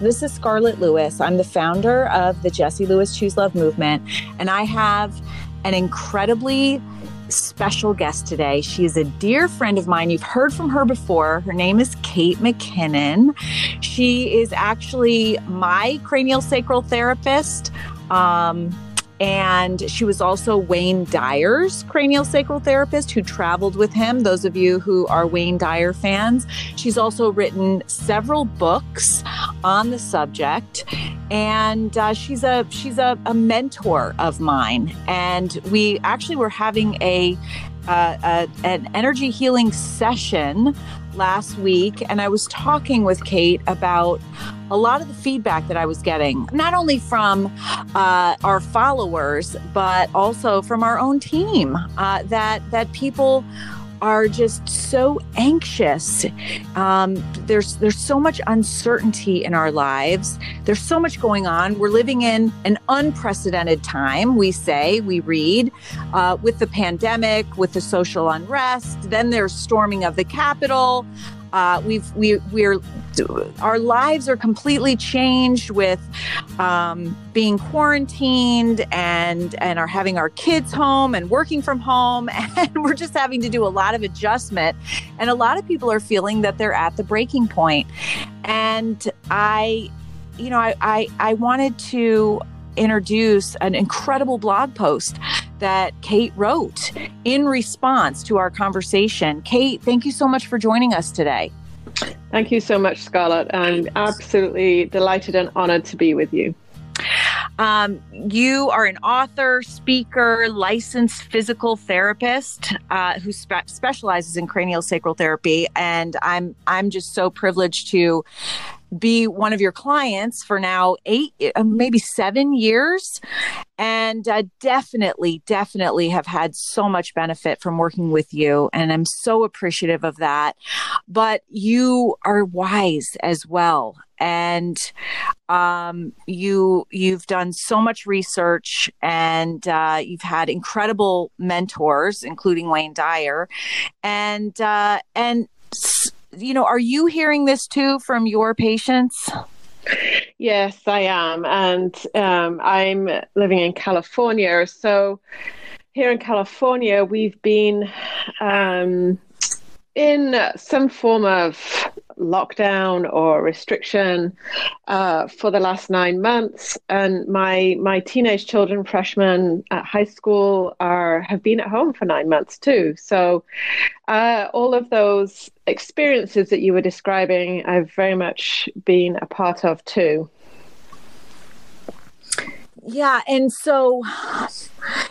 This is Scarlett Lewis. I'm the founder of the Jesse Lewis Choose Love movement, and I have an incredibly special guest today. She is a dear friend of mine. You've heard from her before. Her name is Kate McKinnon. She is actually my cranial sacral therapist. Um, and she was also Wayne Dyer's cranial sacral therapist who traveled with him. Those of you who are Wayne Dyer fans, she's also written several books on the subject. And uh, she's a she's a, a mentor of mine, and we actually were having a uh, an energy healing session last week, and I was talking with Kate about a lot of the feedback that I was getting, not only from uh, our followers, but also from our own team, uh, that that people are just so anxious. Um, there's there's so much uncertainty in our lives. There's so much going on. We're living in an unprecedented time. We say we read uh, with the pandemic, with the social unrest. Then there's storming of the Capitol. Uh, we've we we're our lives are completely changed with um, being quarantined and and are having our kids home and working from home and we're just having to do a lot of adjustment and a lot of people are feeling that they're at the breaking point and I you know I I, I wanted to introduce an incredible blog post that Kate wrote in response to our conversation. Kate, thank you so much for joining us today. Thank you so much, Scarlett. I'm absolutely delighted and honored to be with you. Um, you are an author, speaker, licensed physical therapist uh, who spe- specializes in cranial sacral therapy, and I'm I'm just so privileged to be one of your clients for now eight, uh, maybe seven years. And uh, definitely, definitely have had so much benefit from working with you. And I'm so appreciative of that. But you are wise as well. And um, you you've done so much research, and uh, you've had incredible mentors, including Wayne Dyer, and uh, and you know, are you hearing this too from your patients? Yes, I am. And um, I'm living in California. So here in California, we've been um, in some form of lockdown or restriction uh, for the last nine months, and my my teenage children, freshmen at high school, are have been at home for nine months too. So, uh, all of those experiences that you were describing, I've very much been a part of too. Yeah, and so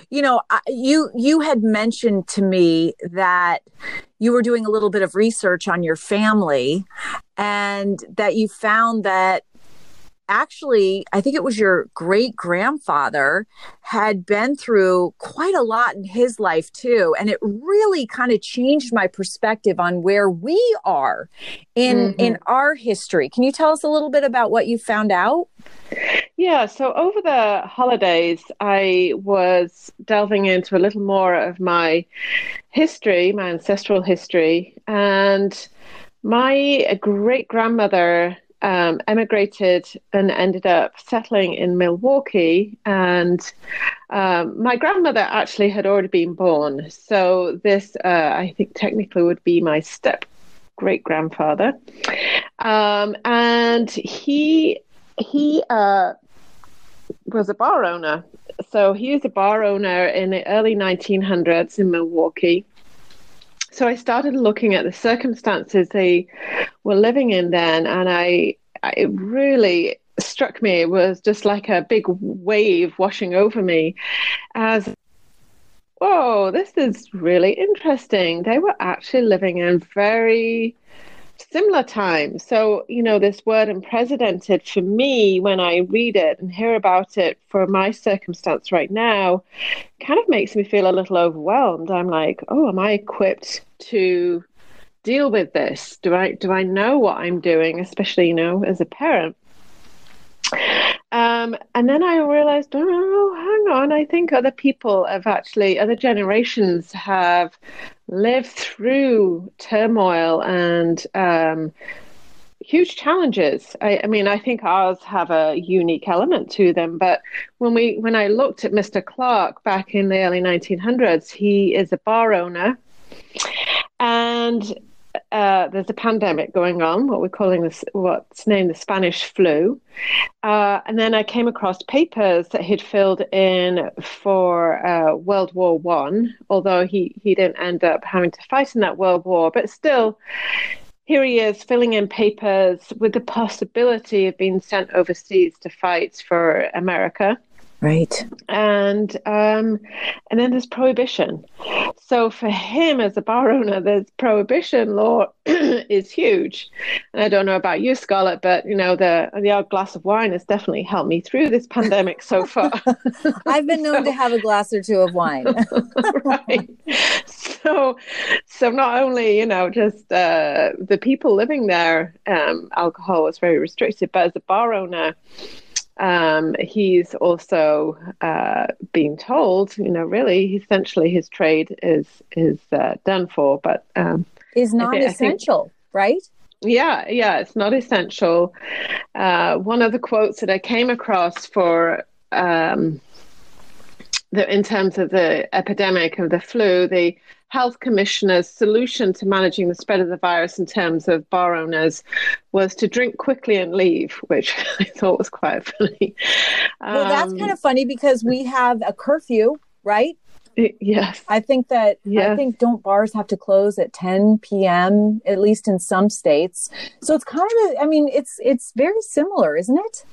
you know, you you had mentioned to me that you were doing a little bit of research on your family and that you found that actually, I think it was your great grandfather had been through quite a lot in his life too. And it really kind of changed my perspective on where we are in, mm-hmm. in our history. Can you tell us a little bit about what you found out? Yeah, so over the holidays, I was delving into a little more of my history, my ancestral history, and my great grandmother um, emigrated and ended up settling in Milwaukee. And um, my grandmother actually had already been born. So this, uh, I think, technically would be my step great grandfather. Um, and he he uh, was a bar owner. So he was a bar owner in the early 1900s in Milwaukee. So I started looking at the circumstances they were living in then, and I it really struck me. It was just like a big wave washing over me, as whoa, this is really interesting. They were actually living in very similar times. So, you know, this word unprecedented for me, when I read it and hear about it for my circumstance right now, kind of makes me feel a little overwhelmed. I'm like, oh, am I equipped to deal with this? Do I do I know what I'm doing, especially, you know, as a parent? Um, and then I realized, oh, hang on, I think other people have actually, other generations have lived through turmoil and um, huge challenges. I, I, mean, I think ours have a unique element to them. But when we when I looked at Mr. Clark back in the early 1900s, he is a bar owner, and uh, there's a pandemic going on, what we're calling this, what's named the Spanish flu. Uh, and then I came across papers that he'd filled in for uh, World War One, although he, he didn't end up having to fight in that World War. But still, here he is filling in papers with the possibility of being sent overseas to fight for America. Right. And um, and then there's prohibition. So for him as a bar owner, the prohibition law is huge. And I don't know about you, Scarlett, but you know the the odd glass of wine has definitely helped me through this pandemic so far. I've been known so, to have a glass or two of wine. right. So so not only you know just uh, the people living there, um, alcohol was very restricted, but as a bar owner um, he's also uh, being told, you know, really, essentially, his trade is is uh, done for, but um, is not think, essential, think, right? Yeah, yeah, it's not essential. Uh, one of the quotes that I came across for um, the, in terms of the epidemic of the flu, the health commissioner's solution to managing the spread of the virus in terms of bar owners was to drink quickly and leave, which I thought was quite funny. Well, um, that's kind of funny because we have a curfew, right? Yes. I think that yes. I think don't bars have to close at 10 p.m. at least in some states. So it's kind of I mean it's it's very similar, isn't it?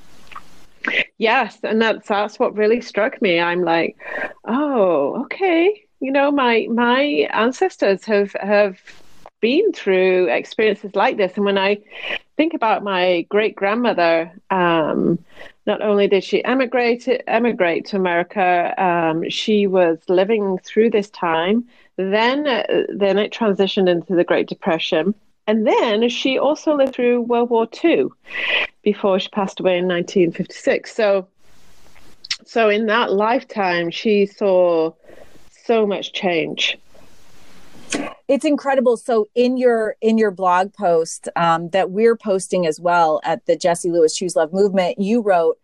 Yes, and that's that's what really struck me. I'm like, "Oh, okay you know, my my ancestors have have been through experiences like this, and when I think about my great grandmother, um, not only did she emigrate emigrate to America, um, she was living through this time. Then, uh, then it transitioned into the Great Depression. And then she also lived through World War II before she passed away in 1956. So, so in that lifetime, she saw so much change it's incredible. So in your in your blog post um, that we're posting as well at the jesse Lewis choose love movement you wrote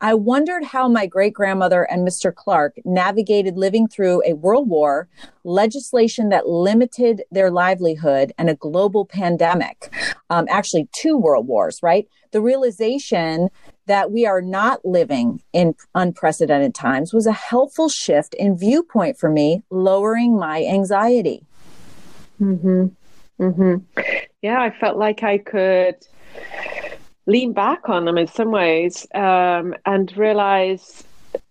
i wondered how my great grandmother and mr clark navigated living through a world war legislation that limited their livelihood and a global pandemic. Um, actually two world wars right? The realization that we are not living in unprecedented times was a helpful shift in viewpoint for me, lowering my anxiety. Hmm hmm Yeah, I felt like I could lean back on them in some ways um, and realize,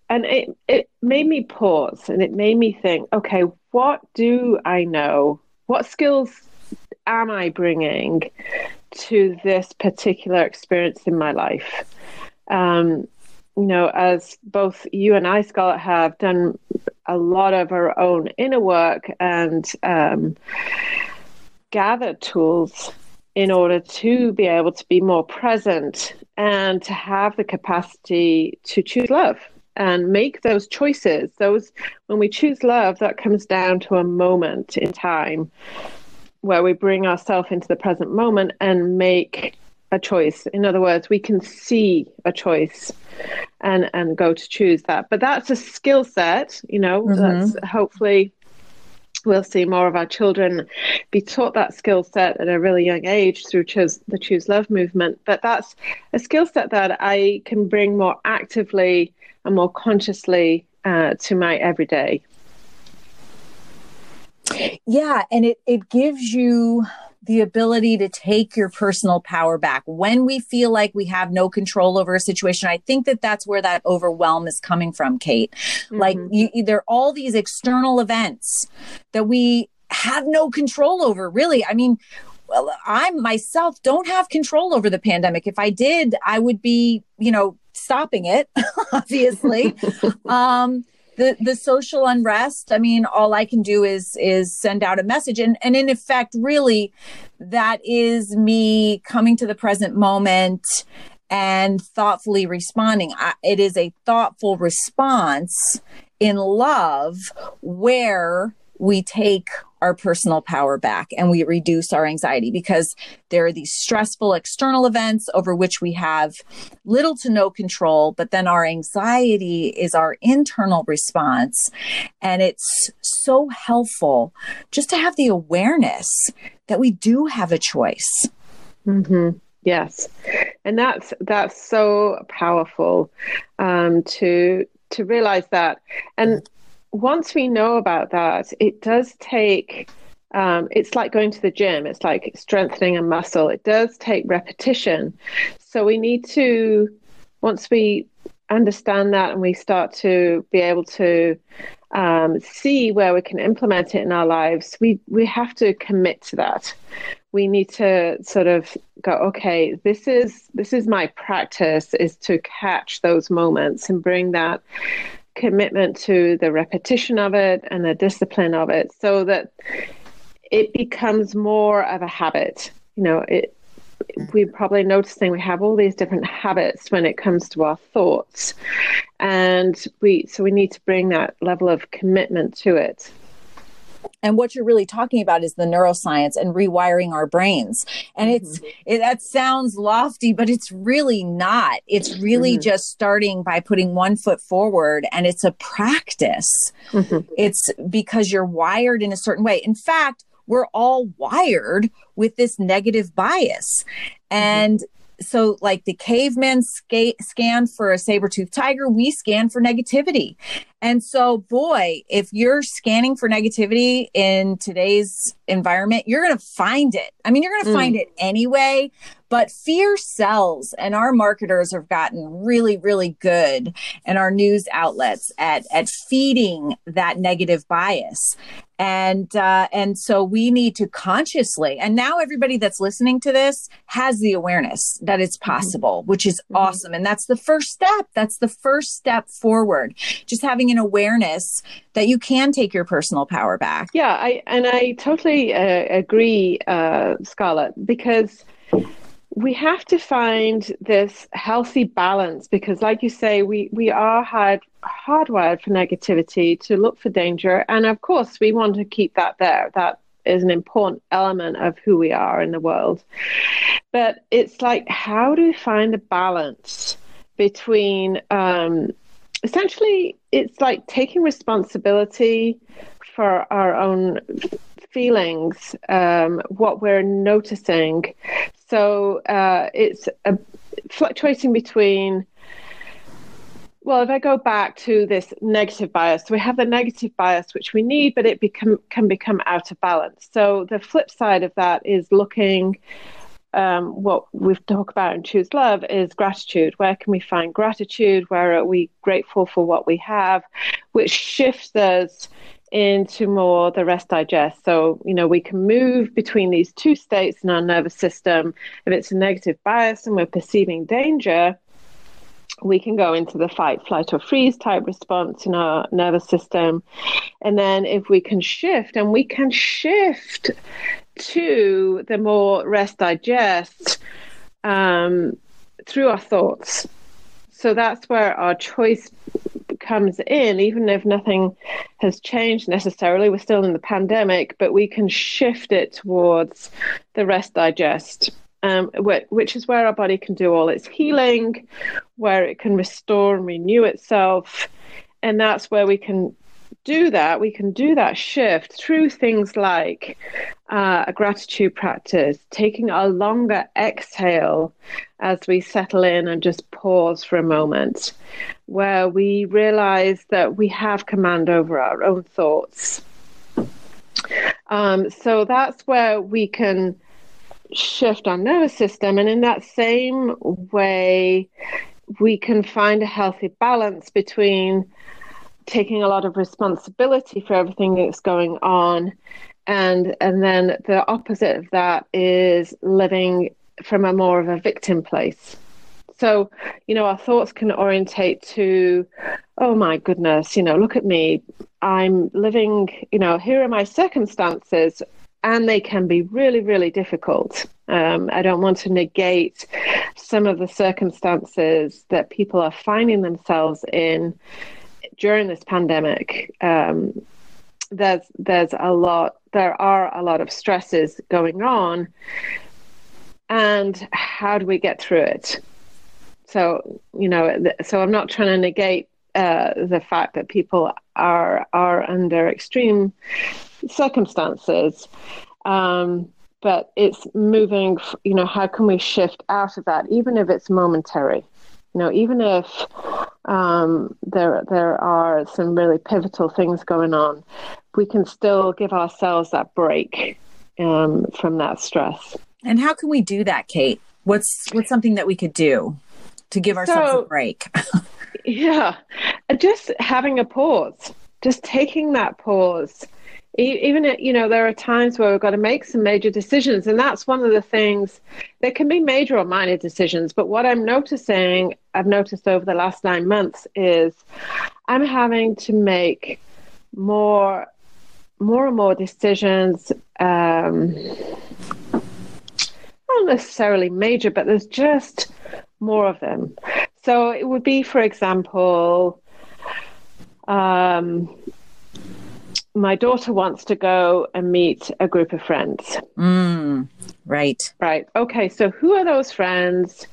and it, it made me pause and it made me think, okay, what do I know? What skills am I bringing to this particular experience in my life? um, you know, as both you and I, Scarlett, have done a lot of our own inner work and um, gathered tools in order to be able to be more present and to have the capacity to choose love and make those choices. Those when we choose love, that comes down to a moment in time where we bring ourselves into the present moment and make a choice. In other words, we can see a choice and and go to choose that. But that's a skill set, you know, mm-hmm. that's hopefully we'll see more of our children be taught that skill set at a really young age through choose, the choose love movement but that's a skill set that i can bring more actively and more consciously uh, to my everyday yeah and it, it gives you the ability to take your personal power back when we feel like we have no control over a situation. I think that that's where that overwhelm is coming from, Kate. Mm-hmm. Like you, there are all these external events that we have no control over, really. I mean, well, I myself don't have control over the pandemic. If I did, I would be, you know, stopping it, obviously. um, the the social unrest i mean all i can do is is send out a message. And and in effect really that is me coming to the present moment and thoughtfully responding. I, it is a thoughtful response in love where we take our personal power back and we reduce our anxiety because there are these stressful external events over which we have little to no control, but then our anxiety is our internal response. And it's so helpful just to have the awareness that we do have a choice. Mm-hmm. Yes, and that's that's so powerful um, to to realize that. And once we know about that, it does take. Um, it's like going to the gym. It's like strengthening a muscle. It does take repetition. So we need to, once we understand that and we start to be able to um, see where we can implement it in our lives, we we have to commit to that. We need to sort of go, okay, this is this is my practice is to catch those moments and bring that commitment to the repetition of it and the discipline of it, so that it becomes more of a habit. You know, it we're probably noticing we have all these different habits when it comes to our thoughts and we so we need to bring that level of commitment to it and what you're really talking about is the neuroscience and rewiring our brains and it's mm-hmm. it, that sounds lofty but it's really not it's really mm-hmm. just starting by putting one foot forward and it's a practice mm-hmm. it's because you're wired in a certain way in fact we're all wired with this negative bias. And so like the cavemen sca- scanned for a saber-toothed tiger we scan for negativity and so boy if you're scanning for negativity in today's environment you're going to find it i mean you're going to mm. find it anyway but fear sells and our marketers have gotten really really good and our news outlets at at feeding that negative bias and uh, and so we need to consciously and now everybody that's listening to this has the awareness that it's mm-hmm. possible mm-hmm. which is mm-hmm. awesome and that's the first step that's the first step forward just having an awareness that you can take your personal power back. Yeah i and i totally uh, agree uh, scarlett because we have to find this healthy balance because like you say we we are hard hardwired for negativity to look for danger. And of course we want to keep that there. That is an important element of who we are in the world. But it's like how do we find a balance between um, essentially it's like taking responsibility for our own feelings, um, what we're noticing. So uh, it's a, fluctuating between. Well, if I go back to this negative bias, so we have the negative bias which we need, but it become, can become out of balance. So the flip side of that is looking um, what we've talked about in Choose Love is gratitude. Where can we find gratitude? Where are we grateful for what we have? Which shifts us into more the rest digest. So, you know, we can move between these two states in our nervous system. If it's a negative bias and we're perceiving danger, we can go into the fight, flight, or freeze type response in our nervous system. And then if we can shift, and we can shift to the more rest digest um, through our thoughts. So that's where our choice comes in, even if nothing has changed necessarily, we're still in the pandemic, but we can shift it towards the rest digest. Um, which is where our body can do all its healing, where it can restore and renew itself. And that's where we can do that, we can do that shift through things like uh, a gratitude practice, taking a longer exhale as we settle in and just pause for a moment, where we realize that we have command over our own thoughts. Um, so that's where we can shift our nervous system, and in that same way, we can find a healthy balance between taking a lot of responsibility for everything that's going on. And and then the opposite of that is living from a more of a victim place. So you know our thoughts can orientate to oh my goodness you know look at me. I'm living you know here are my circumstances and they can be really really difficult. Um, i don't want to negate some of the circumstances that people are finding themselves in during this pandemic. Um, there's there's a lot there are a lot of stresses going on. And how do we get through it? So you know so i'm not trying to negate uh, the fact that people are are under extreme circumstances. Um, but it's moving you know how can we shift out of that even if it's momentary you know even if um, there there are some really pivotal things going on we can still give ourselves that break um, from that stress. And how can we do that kate? What's what's something that we could do to give ourselves so, a break? Yeah just having a pause just taking that pause even you know there are times where we've got to make some major decisions and that's one of the things there can be major or minor decisions but what i'm noticing i've noticed over the last nine months is i'm having to make more more and more decisions um, not necessarily major but there's just more of them. So it would be for example um, my daughter wants to go and meet a group of friends. Mm, right. Right. Okay. So, who are those friends?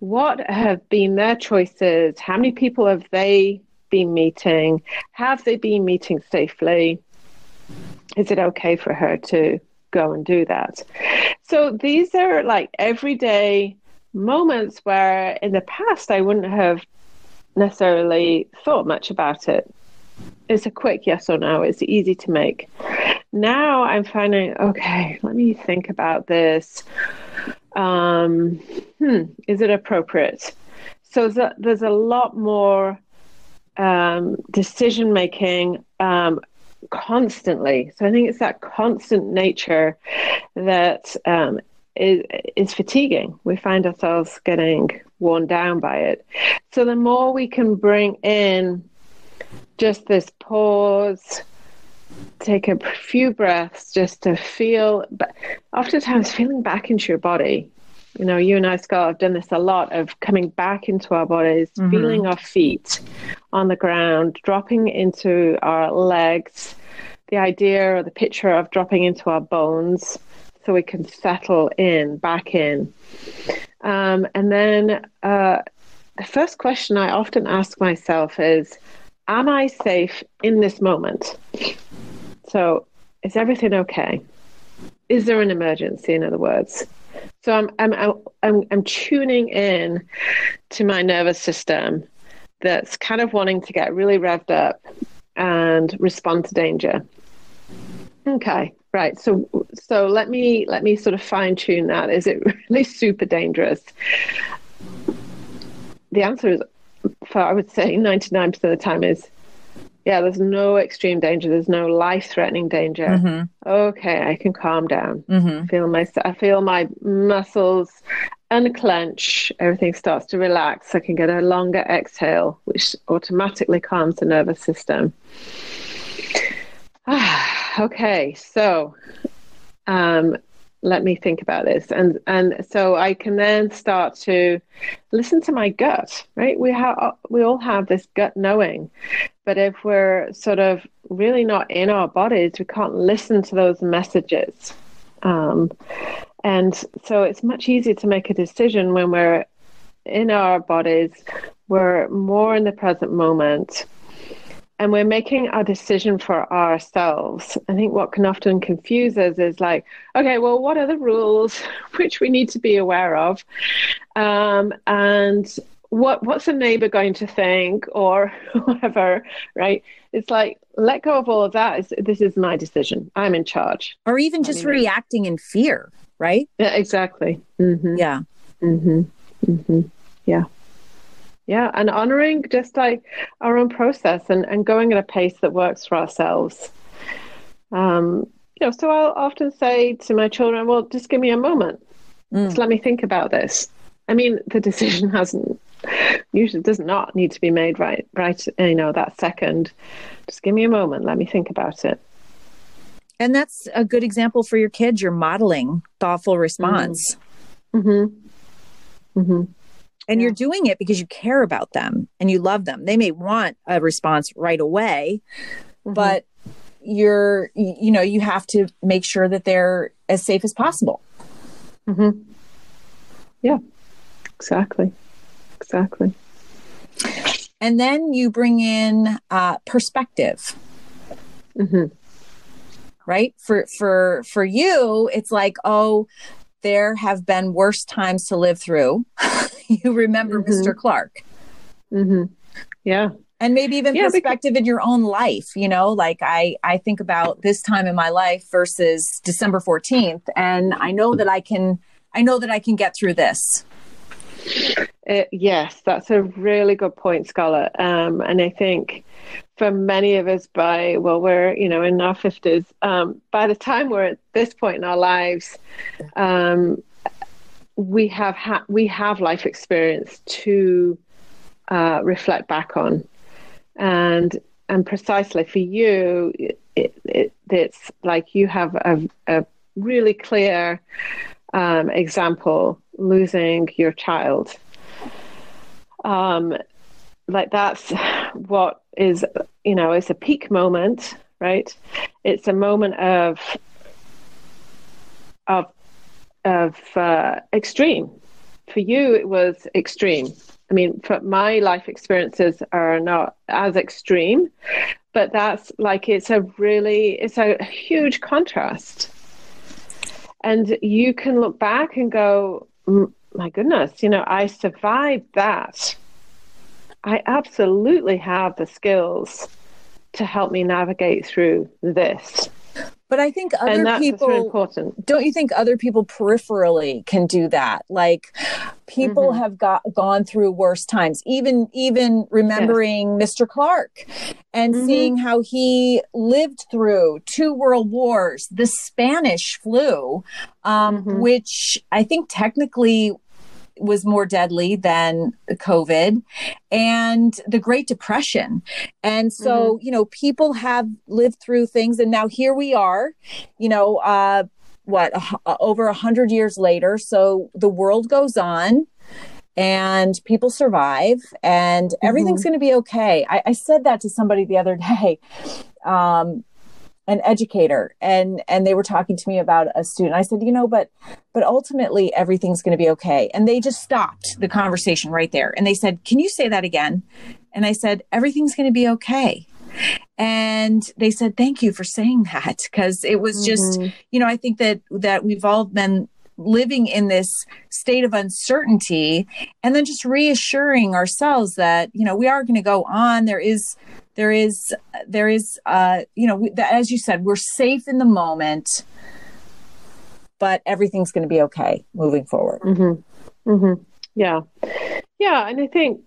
What have been their choices? How many people have they been meeting? Have they been meeting safely? Is it okay for her to go and do that? So, these are like everyday moments where in the past I wouldn't have necessarily thought much about it it's a quick yes or no. It's easy to make. Now I'm finding, okay, let me think about this. Um, hmm, is it appropriate? So there's a, lot more um, decision making um, constantly. So I think it's that constant nature that um, is, is fatiguing. We find ourselves getting worn down by it. So the more we can bring in just this pause, take a few breaths just to feel, but oftentimes feeling back into your body. You know, you and I, Scott, have done this a lot of coming back into our bodies, mm-hmm. feeling our feet on the ground, dropping into our legs. The idea or the picture of dropping into our bones so we can settle in, back in. Um, and then uh, the first question I often ask myself is, am I safe in this moment? So, is everything okay? Is there an emergency, in other words? So I'm, I'm, I'm, I'm tuning in to my nervous system that's kind of wanting to get really revved up and respond to danger. Okay, right. So, so let me let me sort of fine tune that. Is it really super dangerous? The answer is for I would say 99% of the time is yeah, there's no extreme danger. There's no life threatening danger. Mm-hmm. Okay, I can calm down. Mm-hmm. Feel my I feel my muscles unclench. Everything starts to relax. I can get a longer exhale, which automatically calms the nervous system. okay, so um, let me think about this. And and so i can then start to listen to my gut right? We have we all have this gut knowing but if we're sort of really not in our bodies we can't listen to those messages. Um, and so it's much easier to make a decision when we're in our bodies we're more in the present moment and we're making our decision for ourselves. I think what can often confuse us is like, okay, well, what are the rules which we need to be aware of? Um, and what what's a neighbor going to think or whatever, right? It's like let go of all of that. It's, this is my decision. I'm in charge. Or even just reacting in fear, right? Yeah, exactly. Mm-hmm. Yeah. Mm-hmm. Mm-hmm. Yeah yeah and honoring just like our own process and, and going at a pace that works for ourselves. Um you know so i'll often say to my children well just give me a moment. Mm. just let me think about this. I mean the decision hasn't usually does not need to be made right right you know that second. Just give me a moment. Let me think about it. And that's a good example for your kids you're modeling thoughtful response. Mm-hmm. Mm-hmm and yeah. you're doing it because you care about them and you love them. They may want a response right away, mm-hmm. but you're you know you have to make sure that they're as safe as possible mm-hmm. yeah exactly exactly and then you bring in uh, perspective mm-hmm. right for for for you it's like oh there have been worse times to live through you remember Mm-hmm. mr clark mm-hmm. yeah and maybe even Yeah, because- perspective in your own life you know like i i think about this time in my life versus december 14th and i know that i can i know that i can get through this Uh, yes, that's a really good point, Scarlett. Um, and I think for many of us, by well, we're you know in our fifties. Um, by the time we're at this point in our lives, um, we have ha- we have life experience to uh, reflect back on, and and precisely for you, it, it, it's like you have a, a really clear um, example losing your child um, like that's what is you know it's a peak moment right? It's a moment of of of uh, extreme. For you it was extreme. I mean for my life experiences are not as extreme but that's like it's a really it's a huge contrast. And you can look back and go my goodness you know i survived that I absolutely have the skills to help me navigate through this. but i think other and that's people important. don't you think other people peripherally can do that like people Mm-hmm. have got gone through worse times even even remembering mr clark and Mhm. seeing how he lived through two world wars the spanish flu um, Mhm. which i think technically was more deadly than COVID and the Great Depression. And so, you know, people have lived through things and now here we are, you know, uh, what, uh, over a hundred years later. So the world goes on and people survive and everything's going to be okay. I, I said that to somebody the other day. Um, an educator and and they were talking to me about a student. I said you know but but ultimately everything's going to be okay. And they just stopped the conversation right there and they said can you say that again? And i said everything's going to be okay. And they said thank you for saying that because it was just mm-hmm. you know i think that that we've all been living in this state of uncertainty and then just reassuring ourselves that you know we are going to go on there is there is there is uh you know we, as you said we're safe in the moment but everything's going to be okay moving forward Mm-hmm. Mm-hmm. Yeah, yeah, and I think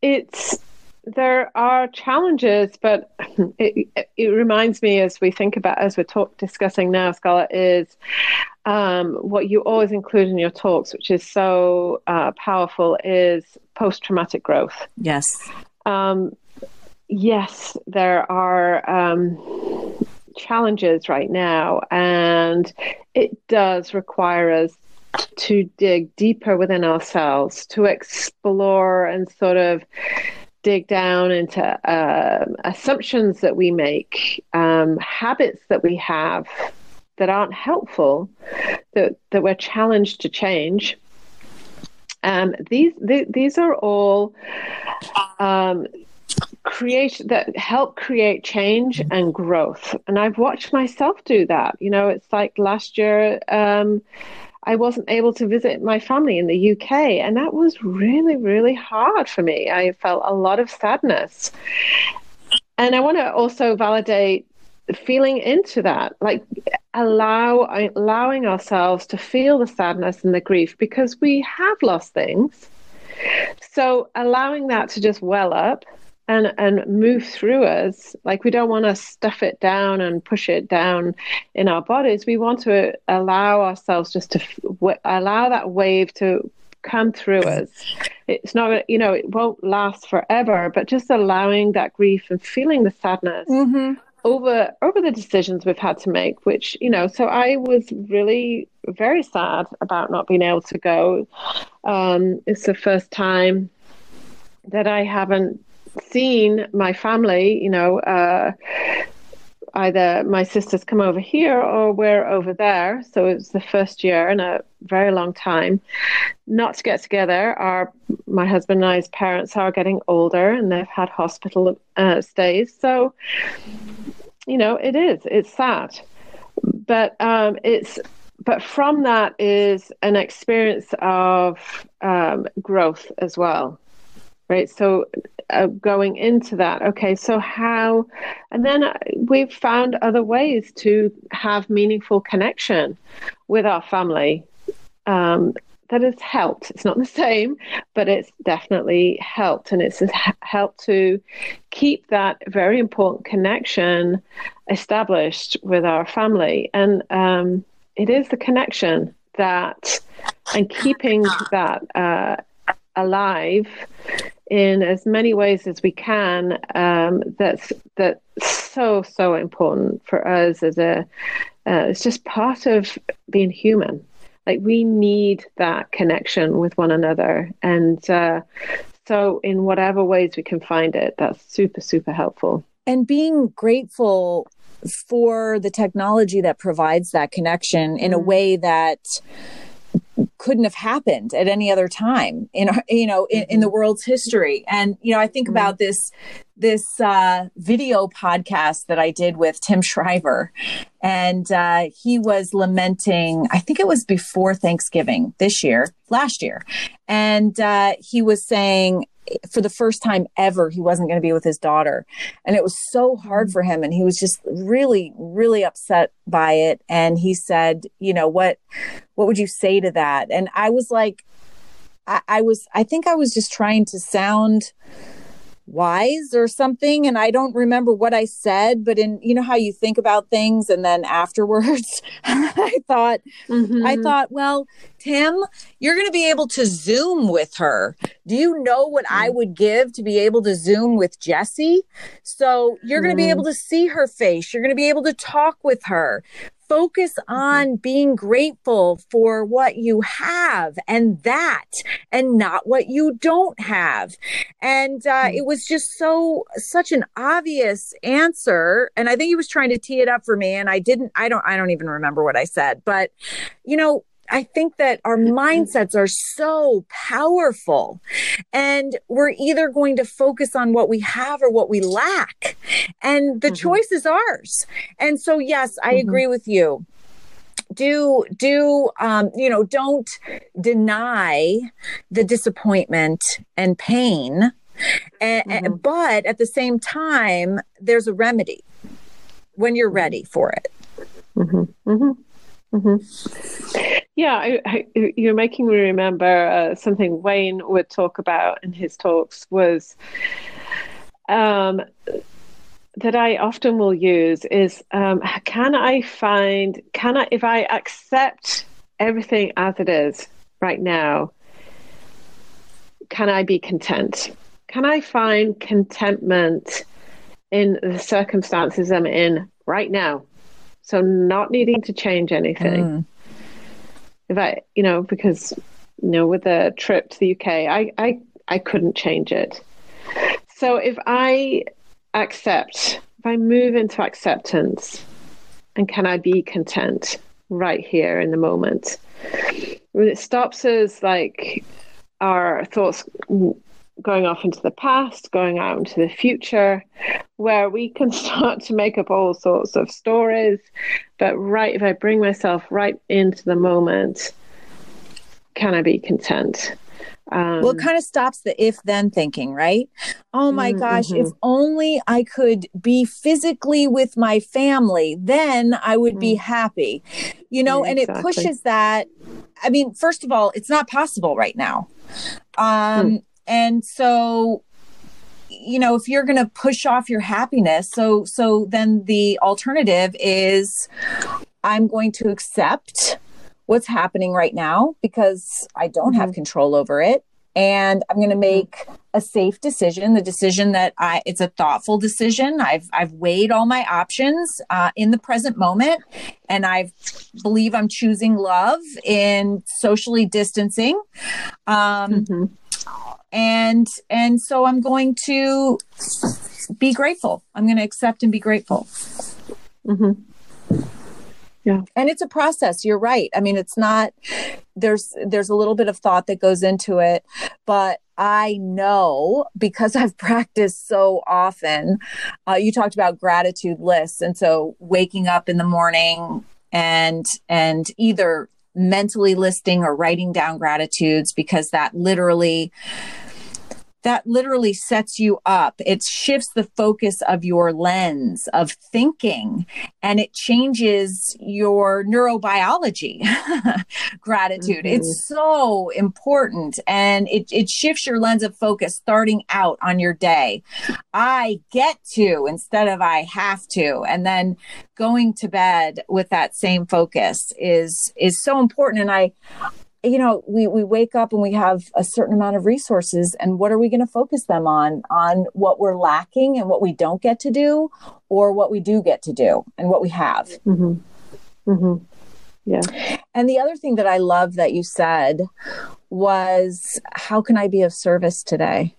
it's there are challenges, but it, it reminds me as we think about as we're talk, discussing now, Scarlett, is um, what you always include in your talks, which is so uh, powerful, is post traumatic growth. yes Um, yes, there are um, challenges right now, and it does require us to dig deeper within ourselves, to explore and sort of dig down into um, assumptions that we make, um, habits that we have that aren't helpful, that, that we're challenged to change. Um, these, th- these are all um, create that help create change and growth. And I've watched myself do that. You know, it's like last year, um, I wasn't able to visit my family in the UK, and that was really, really hard for me. I felt a lot of sadness. And I want to also validate feeling into that, like allow allowing ourselves to feel the sadness and the grief because we have lost things. So allowing that to just well up and and move through us, like we don't want to stuff it down and push it down in our bodies. We want to allow ourselves just to w- allow that wave to come through us. It's not, you know, it won't last forever, but just allowing that grief and feeling the sadness mm-hmm. Over over the decisions we've had to make which you know so i was really very sad about not being able to go. Um, it's the first time that i haven't seen my family you know uh, either my sisters come over here or we're over there. So it's the first year in a very long time not to get together. Our my husband and I's parents are getting older and they've had hospital uh, stays. So you know it is it's sad, but um, it's but from that is an experience of um, growth as well right? So uh, going into that okay so how and then uh, we've found other ways to have meaningful connection with our family um, that has helped. It's not the same but it's definitely helped and it's helped to keep that very important connection established with our family. And um, it is the connection that and keeping that uh, alive in as many ways as we can um, that's that's so so important for us as a uh, it's just part of being human. Like we need that connection with one another. And uh, so in whatever ways we can find it that's super super helpful. And being grateful for the technology that provides that connection in a mm. way that couldn't have happened at any other time in you know in, in the mm-hmm. world's history and you know i think about mm-hmm. this this uh, video podcast that i did with tim shriver and uh, he was lamenting i think it was before thanksgiving this year last year and uh, he was saying for the first time ever he wasn't going to be with his daughter. And it was so hard mm-hmm. for him and he was just really really upset by it. And he said you know what what would you say to that? And i was like I, I was i think i was just trying to sound wise or something and i don't remember what i said but in you know how you think about things and then afterwards i thought mm-hmm. i thought well tim you're going to be able to zoom with her do you know what mm-hmm. i would give to be able to zoom with Jesse so you're going to be mm-hmm. able to see her face you're going to be able to talk with her focus mm-hmm. on being grateful for what you have and that and not what you don't have and uh, mm. it was just so such an obvious answer and i think he was trying to tee it up for me and i didn't i don't i don't even remember what i said but you know I think that our mindsets are so powerful and we're either going to focus on what we have or what we lack. And the mm-hmm. choice is ours. And so, yes, I mm-hmm. agree with you do do um, you know don't deny the disappointment and pain and, mm-hmm. but at the same time there's a remedy when you're ready for it mm-hmm. Mm-hmm. Yeah, I, I, you're making me remember uh, something Wayne would talk about in his talks was um, that I often will use is um, can I find, can I, if I accept everything as it is right now, can I be content? Can I find contentment in the circumstances I'm in right now? So not needing to change anything. Mm. If I, you know, because you know, with the trip to the UK, I, I, I couldn't change it. So if I accept, if I move into acceptance, and can I be content right here in the moment? When it stops us like our thoughts going off into the past, going out into the future, where we can start to make up all sorts of stories. But right, if I bring myself right into the moment, can I be content? Um, well, it kind of stops the if then thinking, right? Oh my mm, gosh, mm-hmm. if only I could be physically with my family, then I would mm. be happy, you know, yeah, and exactly. it pushes that. I mean, first of all, it's not possible right now. Um, mm. And so, you know, if you're going to push off your happiness, so, so then the alternative is I'm going to accept what's happening right now because I don't mm-hmm. have control over it. And I'm going to mm-hmm. make a safe decision, the decision that I, it's a thoughtful decision. I've, I've weighed all my options uh, in the present moment and I believe I'm choosing love in socially distancing. Um, mm-hmm and and so i'm going to be grateful i'm going to accept and be grateful Mm-hmm. Yeah. And it's a process. You're right. I mean, it's not there's there's a little bit of thought that goes into it, but I know because I've practiced so often. Uh, you talked about gratitude lists, and so waking up in the morning and and either mentally listing or writing down gratitudes because that literally that literally sets you up. It shifts the focus of your lens of thinking and it changes your neurobiology. Gratitude. Mm-hmm. It's so important and it, it shifts your lens of focus starting out on your day. I get to instead of I have to. And then going to bed with that same focus is, is so important. And I, you know we we wake up and we have a certain amount of resources and what are we going to focus them on on what we're lacking and what we don't get to do or what we do get to do and what we have mm-hmm. Mm-hmm. yeah and the other thing that i love that you said was how can i be of service today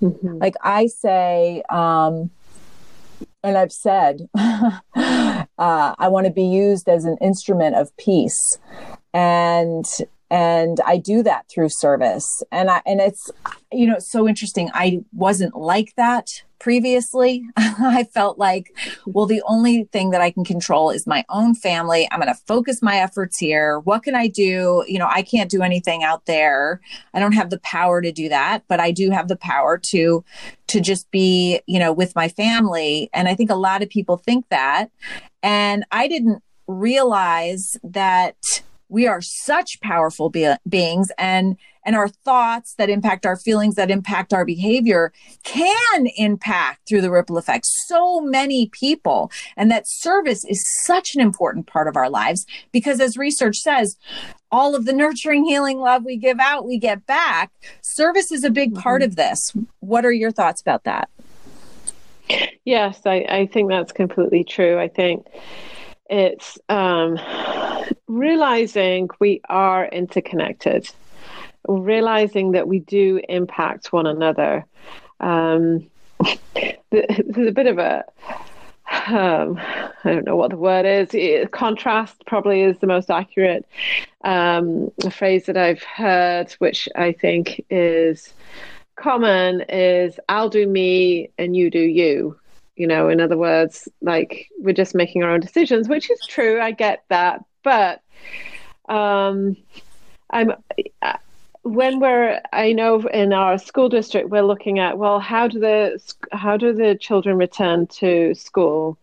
mm-hmm. like i say um and I've said, uh, I want to be used as an instrument of peace and and I do that through service. And I and it's you know, it's so interesting. I wasn't like that previously. I felt like, well, the only thing that I can control is my own family. I'm going to focus my efforts here. What can I do? You know, I can't do anything out there. I don't have the power to do that, but I do have the power to to just be, you know, with my family. And I think a lot of people think that. And I didn't realize that we are such powerful be- beings and and our thoughts that impact our feelings that impact our behavior can impact through the ripple effect so many people and that service is such an important part of our lives because as research says all of the nurturing healing love we give out we get back. Service is a big mm-hmm. part of this. What are your thoughts about that? Yes I, I think that's completely true. I think it's um, realizing we are interconnected, realizing that we do impact one another. Um, there's a bit of a um, I don't know what the word is. It, contrast probably is the most accurate um, phrase that I've heard, which I think is common. Is I'll do me and you do you you know in other words like we're just making our own decisions which is true i get that but um i'm when we're i know in our school district we're looking at well how do the how do the children return to school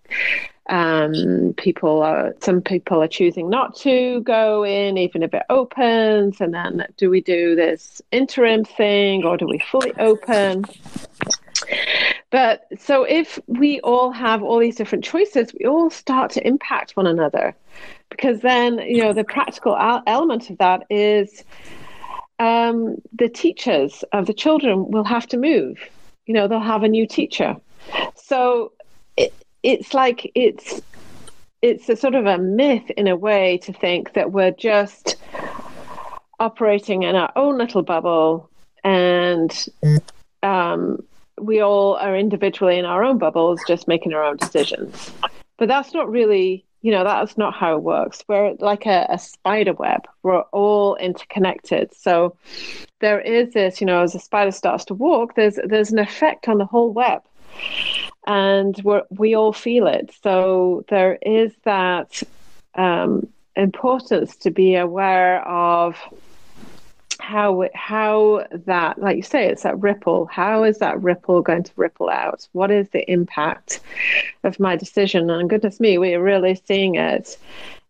um, people are some people are choosing not to go in even if it opens and then do we do this interim thing or do we fully open but so if we all have all these different choices, we all start to impact one another. Because then, you know, the practical element of that is um, the teachers of the children will have to move. You know, they'll have a new teacher. So it, it's like it's it's a sort of a myth in a way to think that we're just operating in our own little bubble and um, we all are individually in our own bubbles, just making our own decisions. But that's not really, you know, that's not how it works. We're like a, a spider web. We're all interconnected. So there is this, you know, as a spider starts to walk, there's there's an effect on the whole web, and we we all feel it. So there is that um, importance to be aware of how how that like you say it's that ripple. How is that ripple going to ripple out? What is the impact of my decision? And goodness me we're really seeing it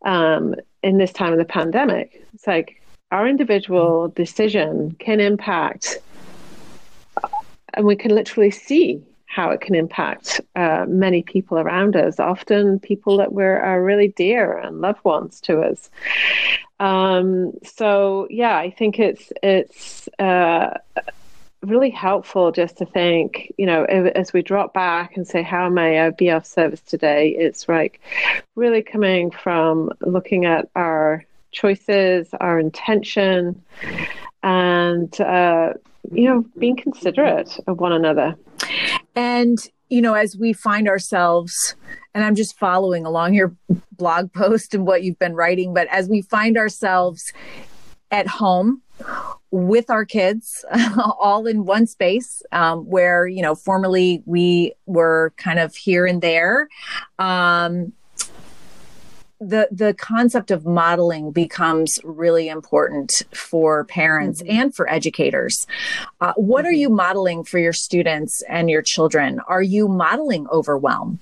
um, in this time of the pandemic. It's like our individual decision can impact and we can literally see how it can impact uh, many people around us, often people that were are really dear and loved ones to us. Um, so yeah, I think it's it's uh, really helpful just to think, you know, as we drop back and say, how may I be of service today? It's like really coming from looking at our choices, our intention, and uh, you know, being considerate of one another. And you know, as we find ourselves, and I'm just following along your blog post and what you've been writing, but as we find ourselves at home with our kids all in one space um, where you know formerly we were kind of here and there um, the the concept of modeling becomes really important for parents mm-hmm. and for educators. Uh, what mm-hmm. are you modeling for your students and your children? Are you modeling overwhelm?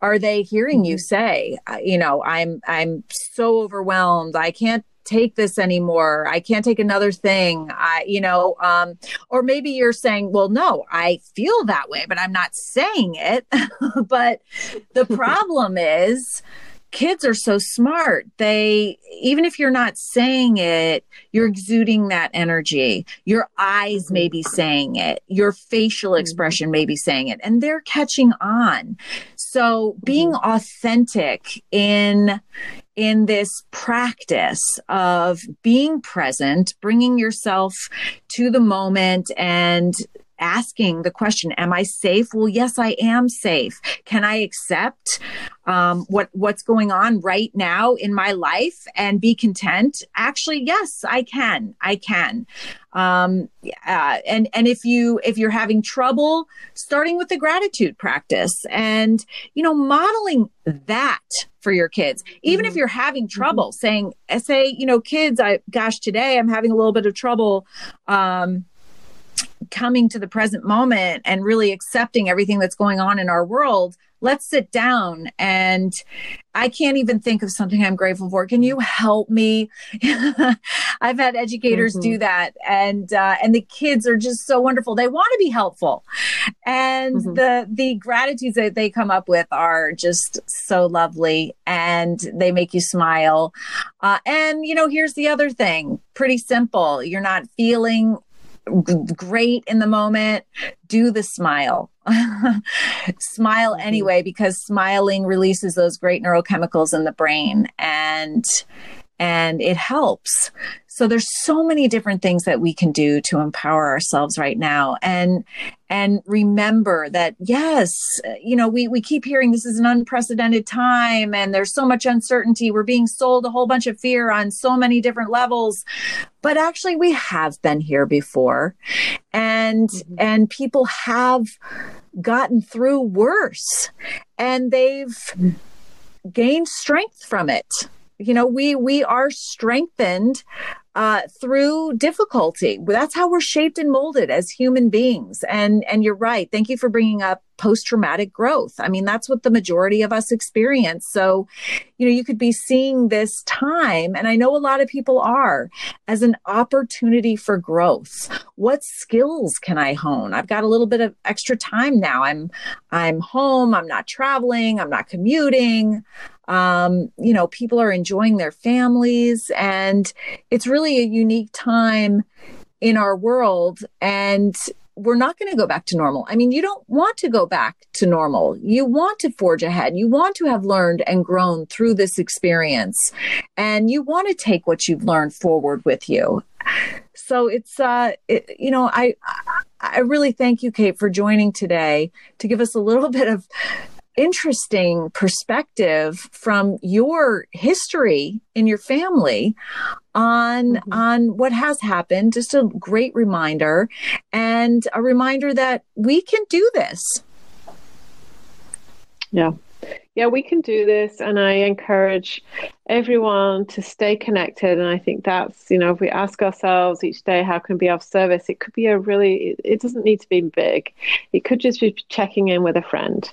Are they hearing mm-hmm. you say, you know, I'm I'm so overwhelmed, I can't take this anymore i can't take another thing i you know um or maybe you're saying well no i feel that way but i'm not saying it but the problem is kids are so smart. They, even if you're not saying it, you're exuding that energy. Your eyes may be saying it. Your facial mm-hmm. expression may be saying it, and they're catching on. So being mm-hmm. authentic in, in this practice of being present, bringing yourself to the moment and asking the question, am I safe? Well, yes, I am safe. Can I accept um, what what's going on right now in my life and be content? Actually, yes, I can. I can. Um, uh, and and if you if you're having trouble, starting with the gratitude practice and you know modeling that for your kids even mm-hmm. if you're having mm-hmm. trouble mm-hmm. saying say you know kids i gosh today i'm having a little bit of trouble um coming to the present moment and really accepting everything that's going on in our world, let's sit down and I can't even think of something I'm grateful for. Can you help me? I've had educators mm-hmm. do that and uh, and the kids are just so wonderful. They want to be helpful. And mm-hmm. the the gratitudes that they come up with are just so lovely and they make you smile. Uh, and you know, here's the other thing. Pretty simple. You're not feeling great in the moment, do the smile. smile mm-hmm. anyway, because smiling releases those great neurochemicals in the brain and and it helps. So there's so many different things that we can do to empower ourselves right now and and remember that yes, you know, we we keep hearing this is an unprecedented time and there's so much uncertainty. We're being sold a whole bunch of fear on so many different levels. But actually we have been here before and mm-hmm. and people have gotten through worse and they've mm-hmm. gained strength from it you know we we are strengthened uh, through difficulty. That's how we're shaped and molded as human beings. And and you're right. Thank you for bringing up post traumatic growth. I mean, that's what the majority of us experience. So, you know, you could be seeing this time, and I know a lot of people are, as an opportunity for growth. What skills can I hone? I've got a little bit of extra time now. I'm I'm home. I'm not traveling. I'm not commuting um, you know, people are enjoying their families, and it's really a unique time in our world. And we're not going to go back to normal. I mean, you don't want to go back to normal. You want to forge ahead. You want to have learned and grown through this experience, and you want to take what you've learned forward with you. So it's, uh, it, you know, I, I really thank you, Kate, for joining today to give us a little bit of interesting perspective from your history in your family on mm-hmm. on what has happened. Just a great reminder and a reminder that we can do this. Yeah. Yeah we can do this. And i encourage everyone to stay connected. And i think that's you know if we ask ourselves each day how can we be of service? It could be a really it doesn't need to be big. It could just be checking in with a friend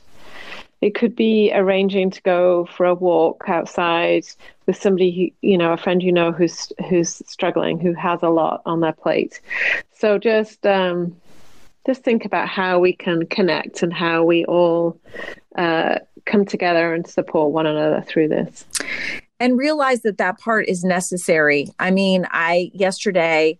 it could be arranging to go for a walk outside with somebody you know, a friend you know who's who's struggling, who has a lot on their plate. So just um, just think about how we can connect and how we all uh, come together and support one another through this and realize that that part is necessary. I mean, I yesterday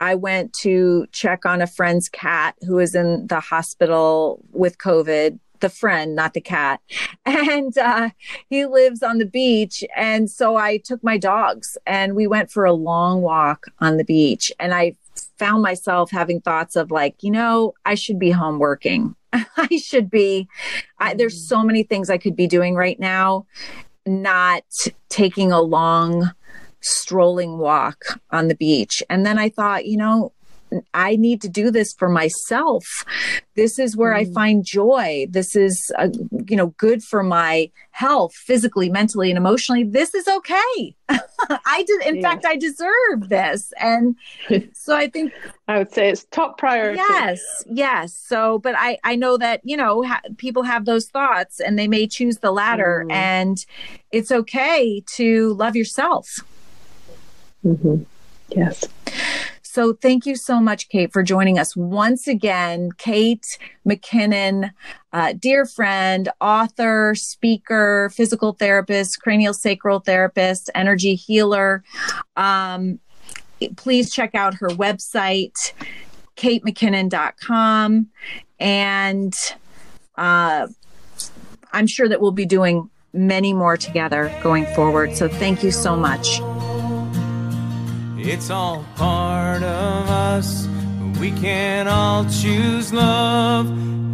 I went to check on a friend's cat who is in the hospital with COVID the friend, not the cat. And uh, he lives on the beach. And so I took my dogs and we went for a long walk on the beach. And I found myself having thoughts of like, you know, I should be home working. I should be. I, there's so many things I could be doing right now, not taking a long strolling walk on the beach. And then I thought, you know, I need to do this for myself. This is where mm. I find joy. This is, uh, you know, good for my health, physically, mentally, and emotionally. This is okay. I did, in yeah. fact, I deserve this. And so I think I would say it's top priority. Yes, yes. So, but I, I know that, you know, ha- people have those thoughts and they may choose the latter. Mm. And it's okay to love yourself. Mm-hmm. Yes. So thank you so much, Kate, for joining us once again. Kate McKinnon, uh, dear friend, author, speaker, physical therapist, cranial sacral therapist, energy healer. Um, please check out her website, katemckinnon.com. And uh, I'm sure that we'll be doing many more together going forward. So thank you so much. It's all part of us. We can all choose love.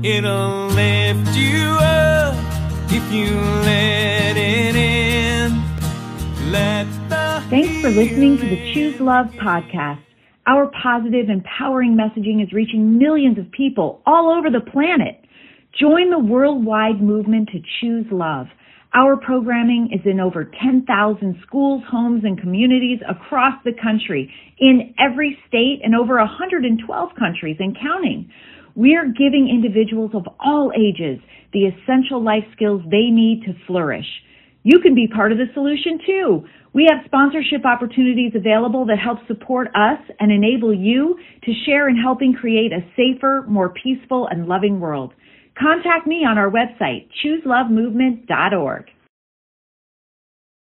It'll lift you up if you let it in. Let the Thanks for listening to the Choose Love podcast. Our positive, empowering messaging is reaching millions of people all over the planet. Join the worldwide movement to choose love. Our programming is in over 10,000 schools, homes, and communities across the country, in every state and over 112 countries and counting. We are giving individuals of all ages the essential life skills they need to flourish. You can be part of the solution too. We have sponsorship opportunities available that help support us and enable you to share in helping create a safer, more peaceful, and loving world. Contact me on our website, chooselovemovement.org.